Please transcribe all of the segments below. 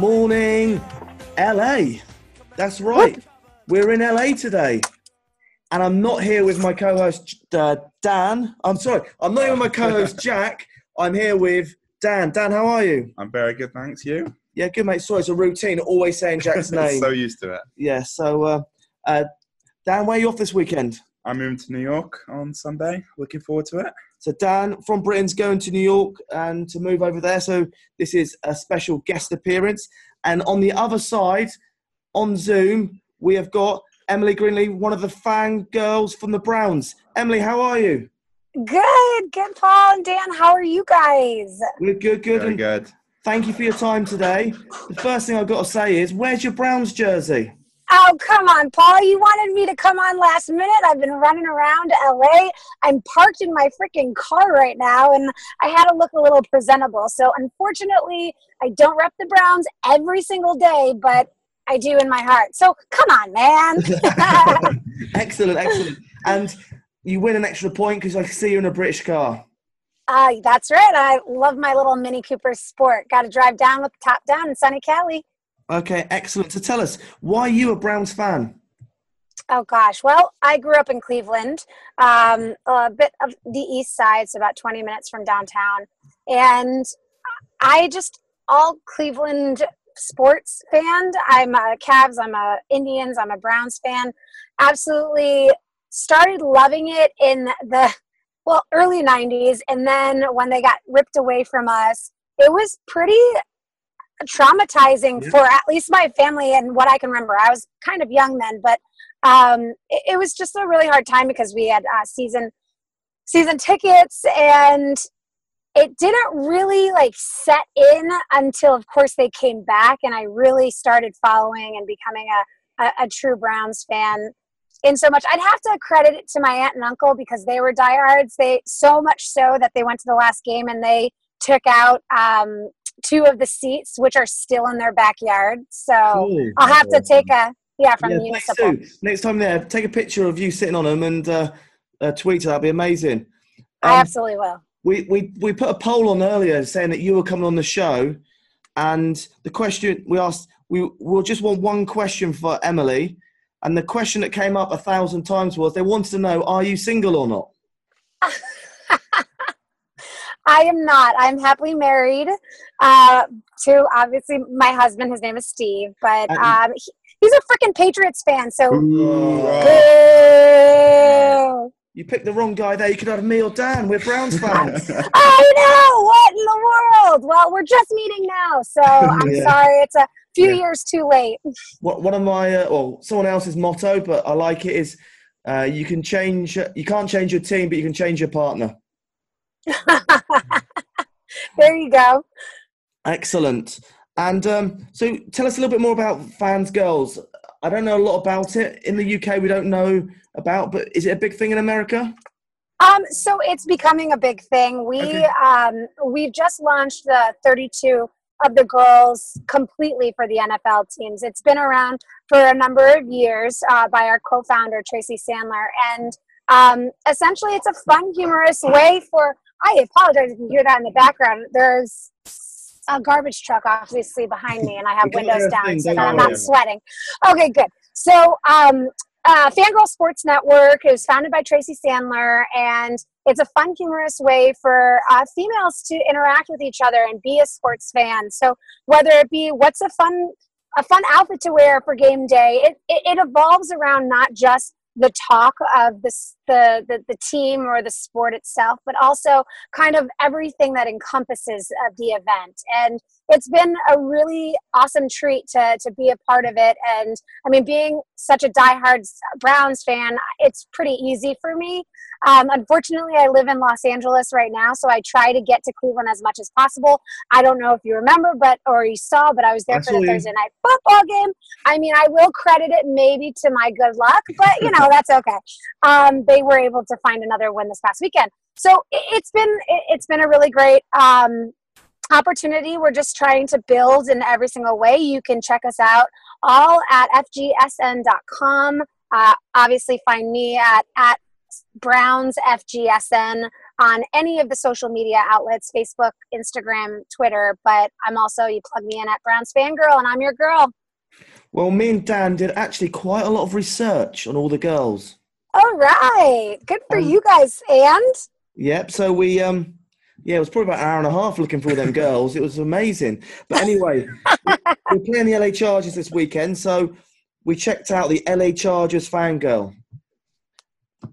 Morning, LA. That's right. We're in LA today. And I'm not here with my co host, uh, Dan. I'm sorry, I'm not here with my co host, Jack. I'm here with Dan. Dan, how are you? I'm very good, thanks. You? Yeah, good, mate. Sorry, it's a routine, always saying Jack's name. so used to it. yeah, so, uh, uh, Dan, where are you off this weekend? I'm moving to New York on Sunday. Looking forward to it. So Dan from Britain's going to New York and to move over there. So this is a special guest appearance. And on the other side, on Zoom, we have got Emily Greenley, one of the fan girls from the Browns. Emily, how are you? Good, good, Paul and Dan. How are you guys? We're good, good. Very and good. Thank you for your time today. The first thing I've got to say is, where's your Browns jersey? Oh, come on, Paul. You wanted me to come on last minute. I've been running around LA. I'm parked in my freaking car right now, and I had to look a little presentable. So, unfortunately, I don't rep the Browns every single day, but I do in my heart. So, come on, man. excellent, excellent. And you win an extra point because I see you in a British car. uh, that's right. I love my little Mini Cooper Sport. Got to drive down with the top down in sunny Cali. Okay, excellent. So tell us, why are you a Browns fan? Oh gosh. Well, I grew up in Cleveland, um, a bit of the east side, so about 20 minutes from downtown. And I just all Cleveland sports fan. I'm a Cavs, I'm a Indians, I'm a Browns fan. Absolutely started loving it in the well, early 90s and then when they got ripped away from us, it was pretty traumatizing Yeah. for at least my family and what I can remember. I was kind of young then, but um, it, it was just a really hard time because we had uh, season season tickets and it didn't really like set in until of course they came back and i really started following and becoming a, a, a true browns fan in so much i'd have to credit it to my aunt and uncle because they were diehards they so much so that they went to the last game and they took out um, two of the seats which are still in their backyard so Cool. i'll have to take a yeah from Yeah, municipal. Next time there, take a picture of you sitting on them and uh, uh, tweet it. That'd be amazing. i Um, absolutely will we, we, we put a poll on earlier saying that you were coming on the show, and the question we asked, we will just want one question for Emily, and the question that came up a thousand times was they wanted to know, are you single or not? I am not. I'm happily married uh, to obviously my husband. His name is Steve, but Uh, um, he, he's a freaking Patriots fan. So. You picked the wrong guy there. You could have me or Dan. We're Browns fans. I know what in the world. Well, we're just meeting now, so I'm Yeah. sorry. It's a few Yeah. years too late. What- one of my, uh, well, someone else's motto, but I like it is, uh, you can change. You can't change your team, but you can change your partner. there you go. Excellent. And um, so tell us a little bit more about Fans Girls. I don't know a lot about it. In the UK, we don't know about, but is it a big thing in America? Um, so it's becoming a big thing. We Okay. um, we've just launched the 32 of the girls completely for the NFL teams. It's been around for a number of years uh, by our co-founder Tracy Sandler, and um, essentially it's a fun, humorous way for. I apologize if you hear that in the background. There's a garbage truck obviously behind me, and I have windows down so that I'm not sweating. Okay, good. So um, uh, Fangirl Sports Network is founded by Tracy Sandler, and it's a fun, humorous way for uh, females to interact with each other and be a sports fan. So whether it be what's a fun a fun outfit to wear for game day, it, it, it evolves around not just the talk of the, the, the the team or the sport itself, but also kind of everything that encompasses uh, the event. And it's been a really awesome treat to to be a part of it. And I mean, being such a diehard Browns fan, it's pretty easy for me. Um, unfortunately, I live in Los Angeles right now, so I try to get to Cleveland as much as possible. I don't know if you remember, but or you saw, but I was there for the Thursday night football game. I mean, I will credit it maybe to my good luck, but you know that's okay. Um, they were able to find another win this past weekend, so it, it's been it, it's been a really great. Um, opportunity we're just trying to build in every single way you can check us out all at fgsn.com uh, obviously find me at at browns fgsn on any of the social media outlets facebook instagram twitter but i'm also you plug me in at browns fangirl and i'm your girl Well, me and Dan did actually quite a lot of research on all the girls. all right good for Um, you guys and Yep. So we um yeah, it was probably about an hour and a half looking for all them girls. It was amazing. But anyway, we're playing the LA Chargers this weekend, so we checked out the LA Chargers fangirl.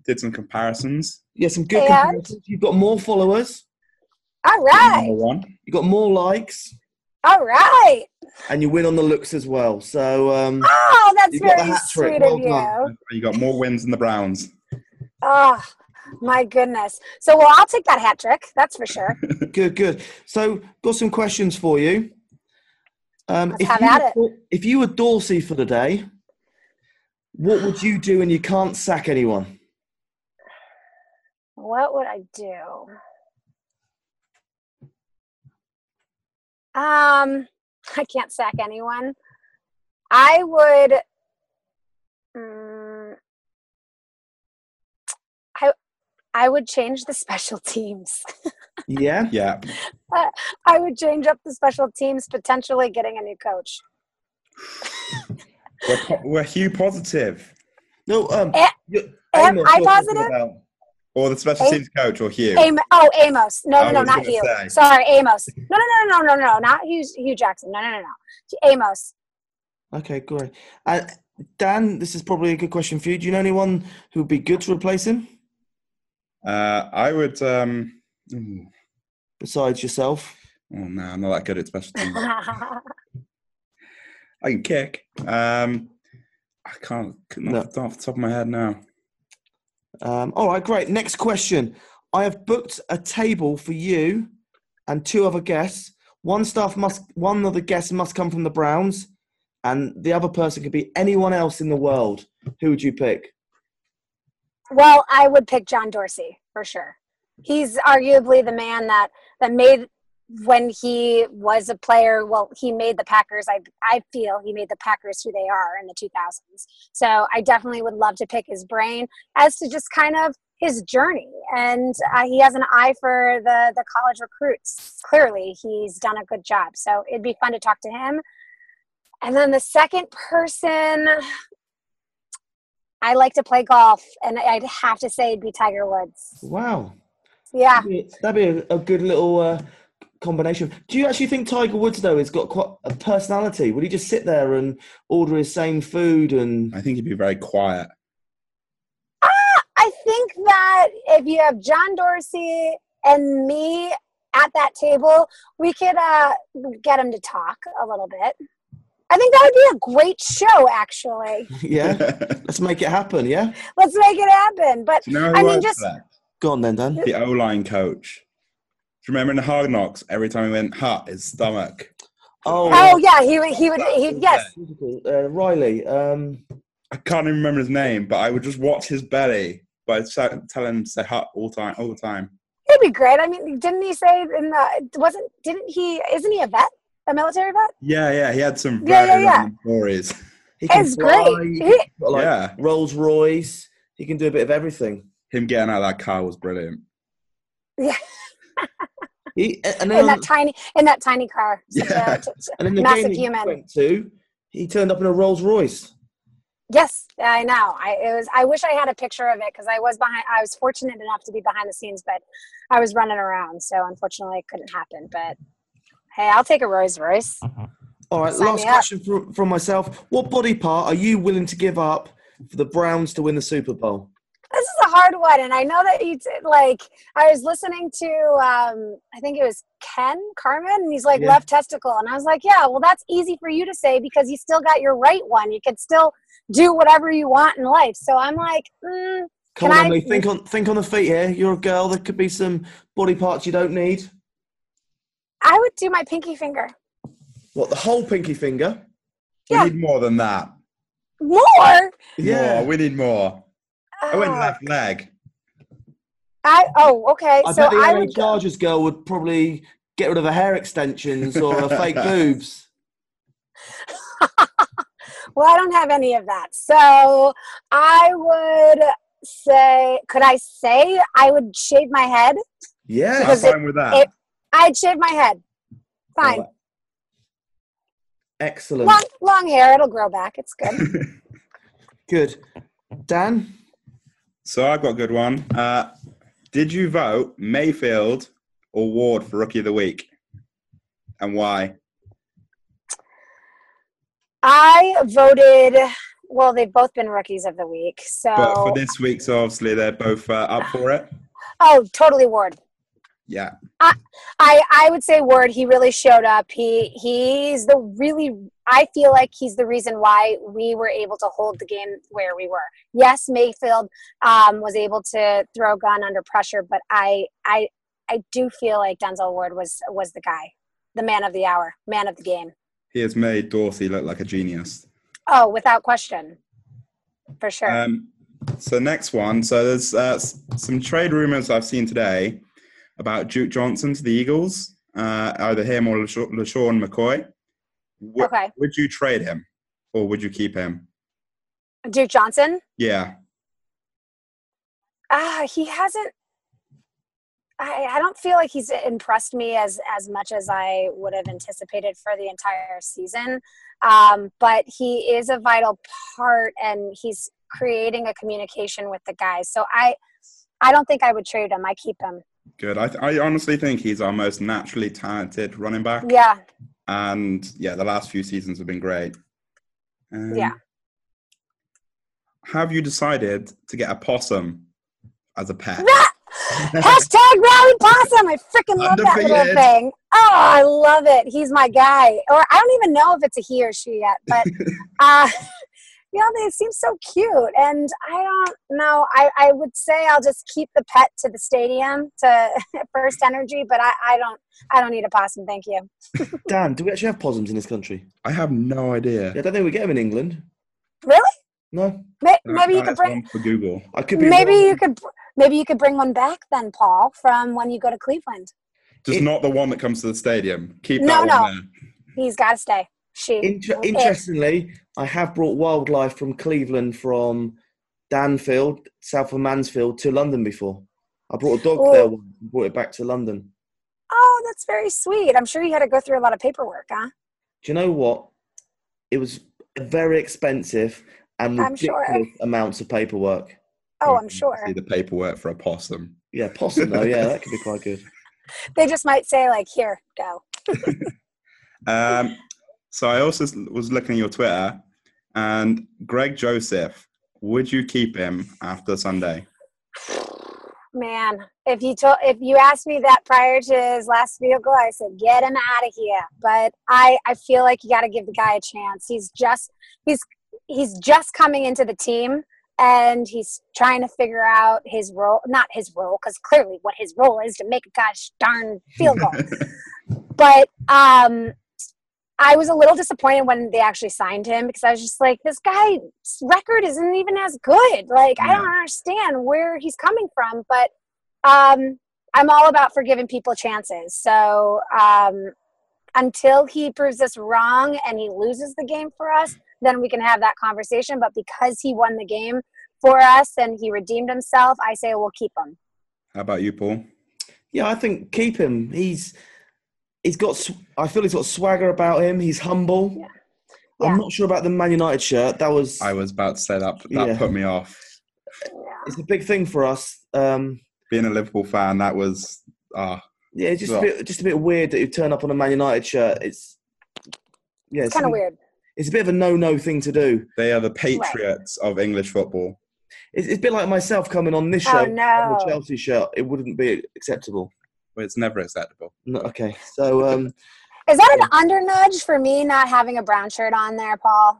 Did some comparisons. Yeah, some good And? comparisons. You've got more followers, all right Number one. you've got more likes, all right and you win on the looks as well. So um oh that's You got very hat trick. sweet Well of you done. You got more wins than the Browns. Oh, my goodness. So, well, I'll take that hat trick. That's for sure. good, good. So got some questions for you. Um Let's if have you at were, if you were Dorsey for the day, what would you do when you can't sack anyone? What would I do? Um, I can't sack anyone. I would. Mm, I I would change the special teams. Yeah. Yeah. I would change up the special teams, potentially getting a new coach. We're, po- we're Hugh positive. No, um, you- am Amos I positive? Or the special Am- teams coach or Hue. Am- oh, Amos. No, I no, no, not Hue. say. Sorry, Amos. No, no, no, no, no, no, not Hue, Hue Jackson. No, no, no, no. Amos. Okay, great. And Dan, this is probably a good question for you. Do you know anyone who would be good to replace him Uh, I would. Um, besides yourself? oh no, I'm not that good at special teams. I can kick. Um, I can't. Not No. off the- off the top of my head now. Um, all right, great. Next question. I have booked a table for you and two other guests. One staff must, one of the guests must come from the Browns, and the other person could be anyone else in the world. Who would you pick? Well, I would pick John Dorsey for sure. He's arguably the man that that made when he was a player. Well, he made the Packers. I I feel he made the Packers who they are in the 2000s. So I definitely would love to pick his brain as to just kind of his journey and uh, he has an eye for the the college recruits clearly he's done a good job so it'd be fun to talk to him and then the second person I like to play golf, and I'd have to say it'd be Tiger Woods. Wow, Yeah, that'd be, that'd be a, a good little uh, combination. Do you actually think Tiger Woods though has got quite a personality? Would he just sit there and order his same food and? I think he'd be very quiet. I think that if you have John Dorsey and me at that table, we could uh, get him to talk a little bit. I think that would be a great show, actually. Yeah, let's make it happen. Yeah, Let's make it happen. But you know I mean, just- for that? go on then, Dan. The O line coach. Do you remember in the Hard Knocks, every time he went hut, his stomach? Oh, oh yeah, he would. He would. He, yes, what's it called? Uh, Wylie. Um, I can't even remember his name, but I would just watch his belly. But I'd sa- tell him to say hut all time, all the time. it'd be great. I mean, didn't he say in the wasn't? Didn't he? Isn't he a vet? A military vet? Yeah, yeah, he had some Yeah, yeah, yeah. stories. he can It's fly, great. He- like Yeah. Rolls Royce. He can do a bit of everything. Him getting out of that car was brilliant. Yeah. he and in then, that tiny in that tiny car. Yeah. a- t- t- and in the massive game he human. went to, he turned up in a Rolls Royce. yes, I know. I it was. I wish I had a picture of it because I was behind. I was fortunate enough to be behind the scenes, but I was running around, so unfortunately it couldn't happen. But hey, I'll take a Rolls Royce. All right, Sign last question from, from myself. What body part are you willing to give up for the Browns to win the Super Bowl? this is a hard one, and I know that you t- like. I was listening to, um, I think it was Ken Carman, and he's like Yeah. left testicle, and I was like, yeah, well, that's easy for you to say because you still got your right one. You can still do whatever you want in life. So I'm like, mm, Come Can on, I- Emily, think on think on the feet here. You're a girl. There could be some body parts you don't need. I would do my pinky finger What the whole pinky finger? We need more than that. more. Yeah. More. We need more. I went Oh, left leg. I oh okay. I so bet the I LA would go, Chargers girl would probably get rid of her hair extensions or her fake boobs. well, I don't have any of that. So I would say, could I say I would shave my head? Yeah. I'm Because it- fine with that. it- I'd shave my head. Fine. Alright. Excellent. Long, long hair. It'll grow back. It's good. Good. Dan? so I've got a good one. Uh, did you vote Mayfield or Ward for Rookie of the Week? And why? I voted. Well, they've both been rookies of the week. So, But for this week, so obviously they're both uh, up for it. oh, totally Ward. Yeah. I I would say Ward. He really showed up. He he's the really. I feel like he's the reason why we were able to hold the game where we were. Yes, Mayfield um, was able to throw a gun under pressure, but I I I do feel like Denzel Ward was was the guy, the man of the hour, man of the game. He has made Dorsey look like a genius. Oh, without question, for sure. Um, so next one. So there's uh, some trade rumors I've seen today about Duke Johnson to the Eagles. Uh, either him or LeSean LeSean McCoy. Wo- Okay. Would you trade him, or would you keep him? Duke Johnson. Yeah. Ah, he hasn't. I, I don't feel like he's impressed me as as much as I would have anticipated for the entire season. Um, but he is a vital part, and he's creating a communication with the guys. So I, I don't think I would trade him. I keep him. Good. I, th- I honestly think he's our most naturally talented running back. Yeah, And yeah, the last few seasons have been great. Um, Yeah. Have you decided to get a possum as a pet? Hashtag Rally Possum. I freaking love that little thing. Oh, I love it. He's my guy. Or I don't even know if it's a he or she yet, but uh, you know, they seem so cute. And I don't know. I, I would say I'll just keep the pet to the stadium to First Energy, but I, I don't I don't need a possum. Thank you. Dan, do we actually have possums in this country? I have no idea. Yeah, I don't think we get them in England. Really? No. May- That- Maybe you could bring. one for Google. I could be Maybe wrong. you could. Maybe you could bring one back then, Paul, from when you go to Cleveland. Just It- not the one that comes to the stadium. Keep No, that no. there. He's got to stay. She. Inter- it- interestingly, I have brought wildlife from Cleveland from Danfield, south of Mansfield, to London before. I brought a dog Oh. there and brought it back to London. Oh, that's very sweet. I'm sure you had to go through a lot of paperwork, huh? Do you know what? It was very expensive and I'm sure. ridiculous amounts of paperwork. Oh, I'm sure. See the paperwork for a possum. Yeah, possum though. Yeah, that could be quite good. They just might say like, "Here, go." Um, so I also was looking at your Twitter, and Greg Joseph. Would you keep him after Sunday? Man, if you told, if you asked me that prior to his last goal, I said, "Get him out of here." But I, I feel like you got to give the guy a chance. He's just, he's, he's just coming into the team, and he's trying to figure out his role. Not his role, because clearly, what his role is to make a gosh darn field goal. but um I was a little disappointed when they actually signed him because I was just like, this guy's record isn't even as good. Like, I don't understand where he's coming from. But um, I'm all about forgiving people chances. So um, until he proves us wrong and he loses the game for us, then we can have that conversation. But because he won the game for us and he redeemed himself, I say we'll keep him. How about you, Paul? Yeah, I think keep him. He's he's got. I feel he's got swagger about him. He's humble. Yeah. I'm not sure about the Man United shirt. That was I was about to say that. That Yeah. put me off. it's a big thing for us. Um, Being a Liverpool fan, that was ah. yeah, it's just Well- a bit just a bit weird that you turn up on a Man United shirt. It's yeah, It's kind of weird. It's a bit of a no-no thing to do. they are the patriots of English football. It's, it's a bit like myself coming on this Oh, show. wearing no. a Chelsea shirt. It wouldn't be acceptable. Well, it's never acceptable. No, okay, so um, Is that an under nudge for me not having a brown shirt on there, Paul?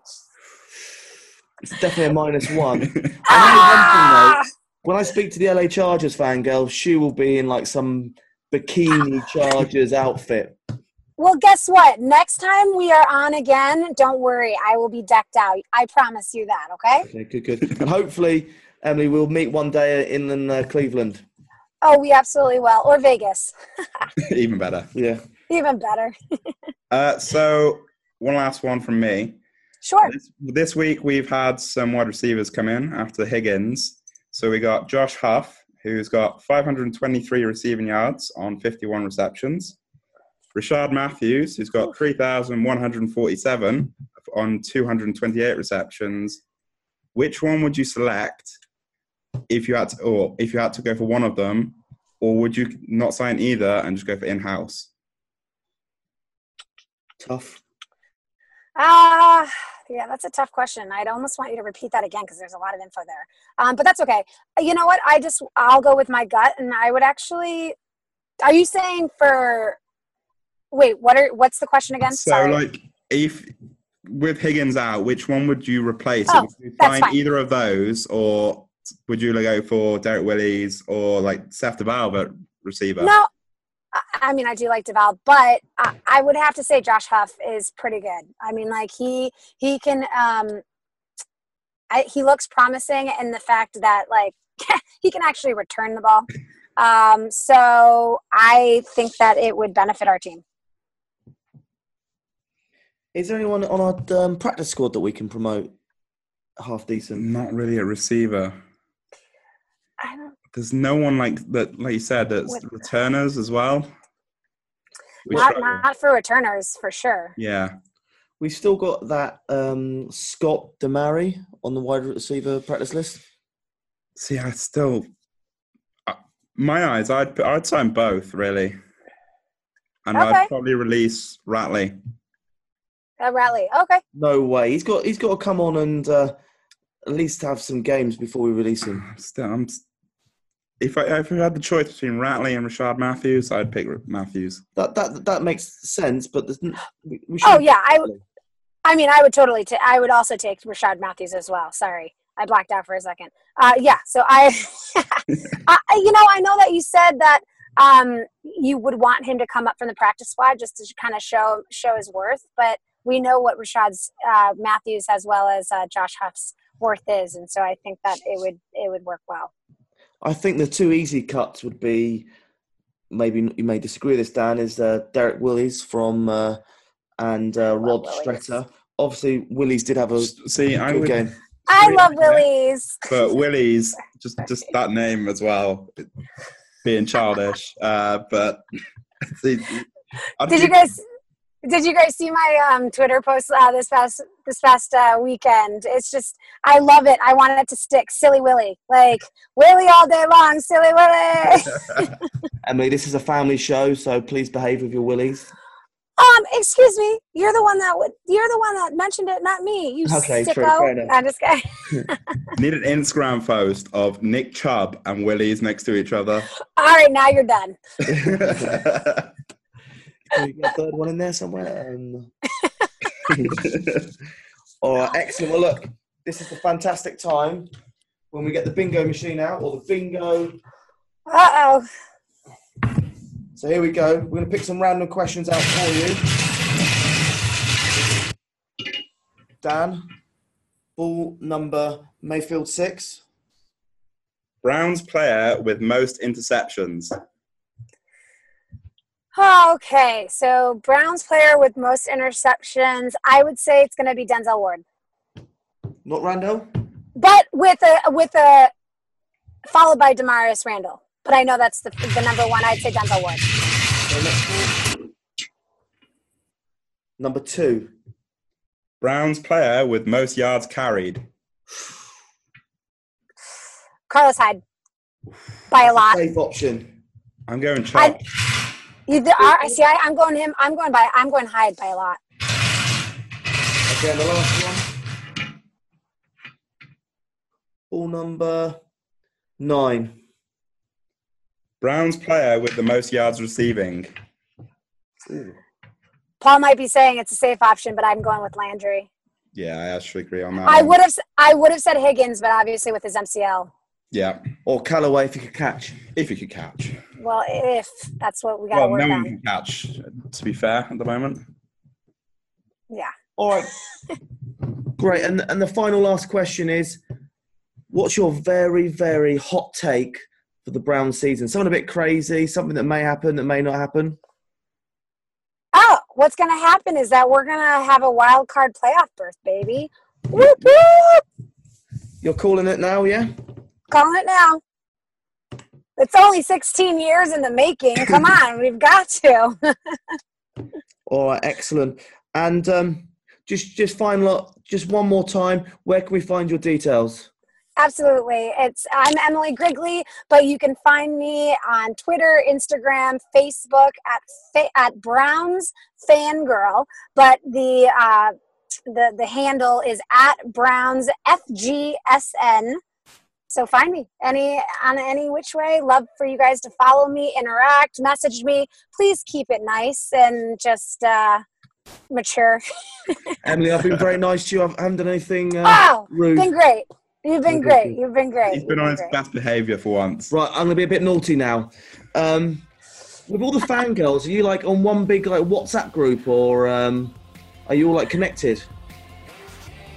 it's definitely a minus one. Ah! one thing, when I speak to the LA Chargers fan girl, she will be in like some bikini Chargers outfit. Well, guess what? Next time we are on again, don't worry. I will be decked out. I promise you that, okay? Okay, good, good. And hopefully, Emily, we'll meet one day in, in uh, Cleveland. Oh, we absolutely will. Or Vegas. Even better. Yeah. Even better. Uh, so one last one from me. Sure. This, this week we've had some wide receivers come in after Higgins. So we got Josh Huff, who's got 523 receiving yards on 51 receptions. Rishard Matthews, who's got 3,147 on 228 receptions. Which one would you select if you had to, or if you had to go for one of them, or would you not sign either and just go for in-house? Tough. Ah, yeah, that's a tough question. I'd almost want you to repeat that again because there's a lot of info there. Um, but that's okay. You know what? I just I'll go with my gut, and I would actually. Are you saying for? Wait, what are what's the question again? So, Sorry. like, if with Higgins out, which one would you replace? Oh, Would you find either of those, or would you go for Derrick Willies or like Seth DeValve at receiver? No, I- I mean I do like DeValve, but I, I would have to say Josh Huff is pretty good. I mean, like he he can um, I, he looks promising in the fact that like he can actually return the ball. Um, so I think that it would benefit our team. Is there anyone on our um, practice squad that we can promote half decent? Not really a receiver. I don't. There's no one like that, like you said, that's What- returners as well. We Not, struggle. not for returners for sure. Yeah, We've still got that um, Scott Demary on the wide receiver practice list. see, I still, uh, my eyes, I'd I'd sign both really, and Okay. I'd probably release Ratley. A rally. Okay. No way. He's got he's got to come on and uh, at least have some games before we release him. Still, I'm. S- If I if I had the choice between Ratley and Rishard Matthews, I'd pick Matthews. That that that makes sense, but there's, n- we, we Oh yeah, I. I mean, I would totally. ta- I would also take Rishard Matthews as well. Sorry, I blacked out for a second. Uh, yeah. So I, I, I- you know, I know that you said that um, you would want him to come up from the practice squad just to kind of show show his worth, but we know what Rishard's uh, Matthews as well as uh, Josh Huff's worth is, and so I think that it would it would work well. I think the two easy cuts would be maybe you may disagree with this, Dan. Is uh, Derrick Willies from uh, and uh, Rod Willis. Stretter. Obviously, Willies did have a See, I good would, game. I Really? love Willie's. but Willie's just just that name as well, being childish. Uh, but see, I'd Did you guys? Did you guys see my um, Twitter post uh, this past this past uh, weekend? It's just I love it. I want it to stick. Silly Willy, like Willy all day long. Silly Willy. Emily, this is a family show, so please behave with your Willies. um, excuse me. You're the one that would. You're the one that mentioned it, not me. You Okay, sicko. true, fair. I'm just kidding. need an Instagram post of Nick Chubb and Willie's next to each other. All right, now you're done. Can we get a third one in there somewhere? Um, all right, excellent. Well, look, this is the fantastic time when we get the bingo machine out, or the bingo. Uh oh. So here we go. We're going to pick some random questions out for you. Dan, ball number Mayfield six. Browns player with most interceptions. Okay, so Browns player with most interceptions. I would say it's going to be Denzel Ward, Not Randall. but with a with a followed by Damarious Randall. But I know that's the, the number one. I'd say Denzel Ward. Okay, next one. Number two. Browns player with most yards carried. Carlos Hyde by a lot. Safe option. I'm going Chubb. You the, I see. I, I'm going him. I'm going by. I'm going Hyde by a lot. Okay, the last one. Ball number nine. Browns player with the most yards receiving. Paul might be saying it's a safe option, but I'm going with Landry. Yeah, I actually agree on that. I one. would have I would have said Higgins, but obviously with his MCL. Yeah, Or Callaway if he could catch. if he could catch. Well, if that's what we got to Well, work no one can catch. To be fair, at the moment. Yeah. All right. Great. And and the final last question is what's your very, very hot take for the Brown season? Something a bit crazy, something that may happen, that may not happen. Oh, what's going to happen is that we're going to have a wild card playoff berth, baby. Whoop, whoop. You're calling it now, yeah? Calling it now. It's only 16 years in the making. Come on, we've got to. All right, excellent. And um, just just final, just one more time, where can we find your details? Absolutely. It's I'm Emily Grigely, but you can find me on Twitter, Instagram, Facebook at fa- at Browns Fangirl. But the uh, the the handle is at Browns FGSN. So find me any on any which way. Love for you guys to follow me, interact, message me. Please keep it nice and just uh, mature. Emily, I've been very nice to you. I haven't done anything uh, Oh, rude. been great. You've been great. You've been great. He's been You've on his best behaviour for once. Right, I'm gonna be a bit naughty now. Um, with all the fangirls, are you like on one big like WhatsApp group, or um, are you all like connected?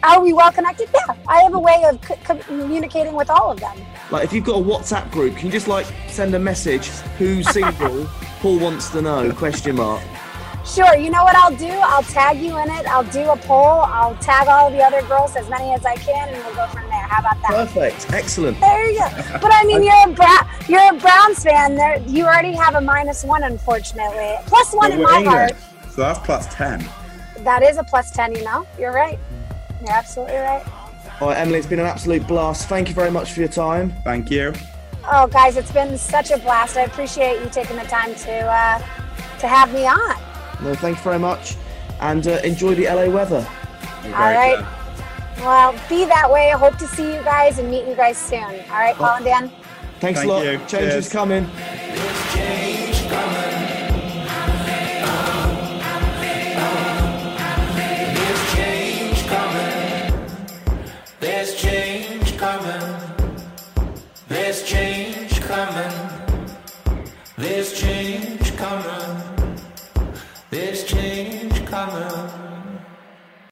Are we well connected? Yeah, I have a way of c- communicating with all of them. Like, if you've got a WhatsApp group, can you just like send a message? Who's single? Paul wants to know. Question mark. Sure. You know what I'll do? I'll tag you in it. I'll do a poll. I'll tag all the other girls, as many as I can, and we'll go from there. How about that? Perfect. Excellent. There you go. But I mean, you're a Bra- you're a Browns fan. There, you already have a minus one, unfortunately. Plus one But in my English, heart. So that's plus 10. That is a plus ten. You know, you're right. You're absolutely right. All right, Emily, it's been an absolute blast. Thank you very much for your time. Thank you. Oh, guys, it's been such a blast. I appreciate you taking the time to uh, to have me on. No, thank you very much, and uh, enjoy the LA weather. You're All very right. good. Well, be that way. I hope to see you guys and meet you guys soon. All right, Paul and Dan. Thanks Thank a lot. you. Change Cheers. is coming.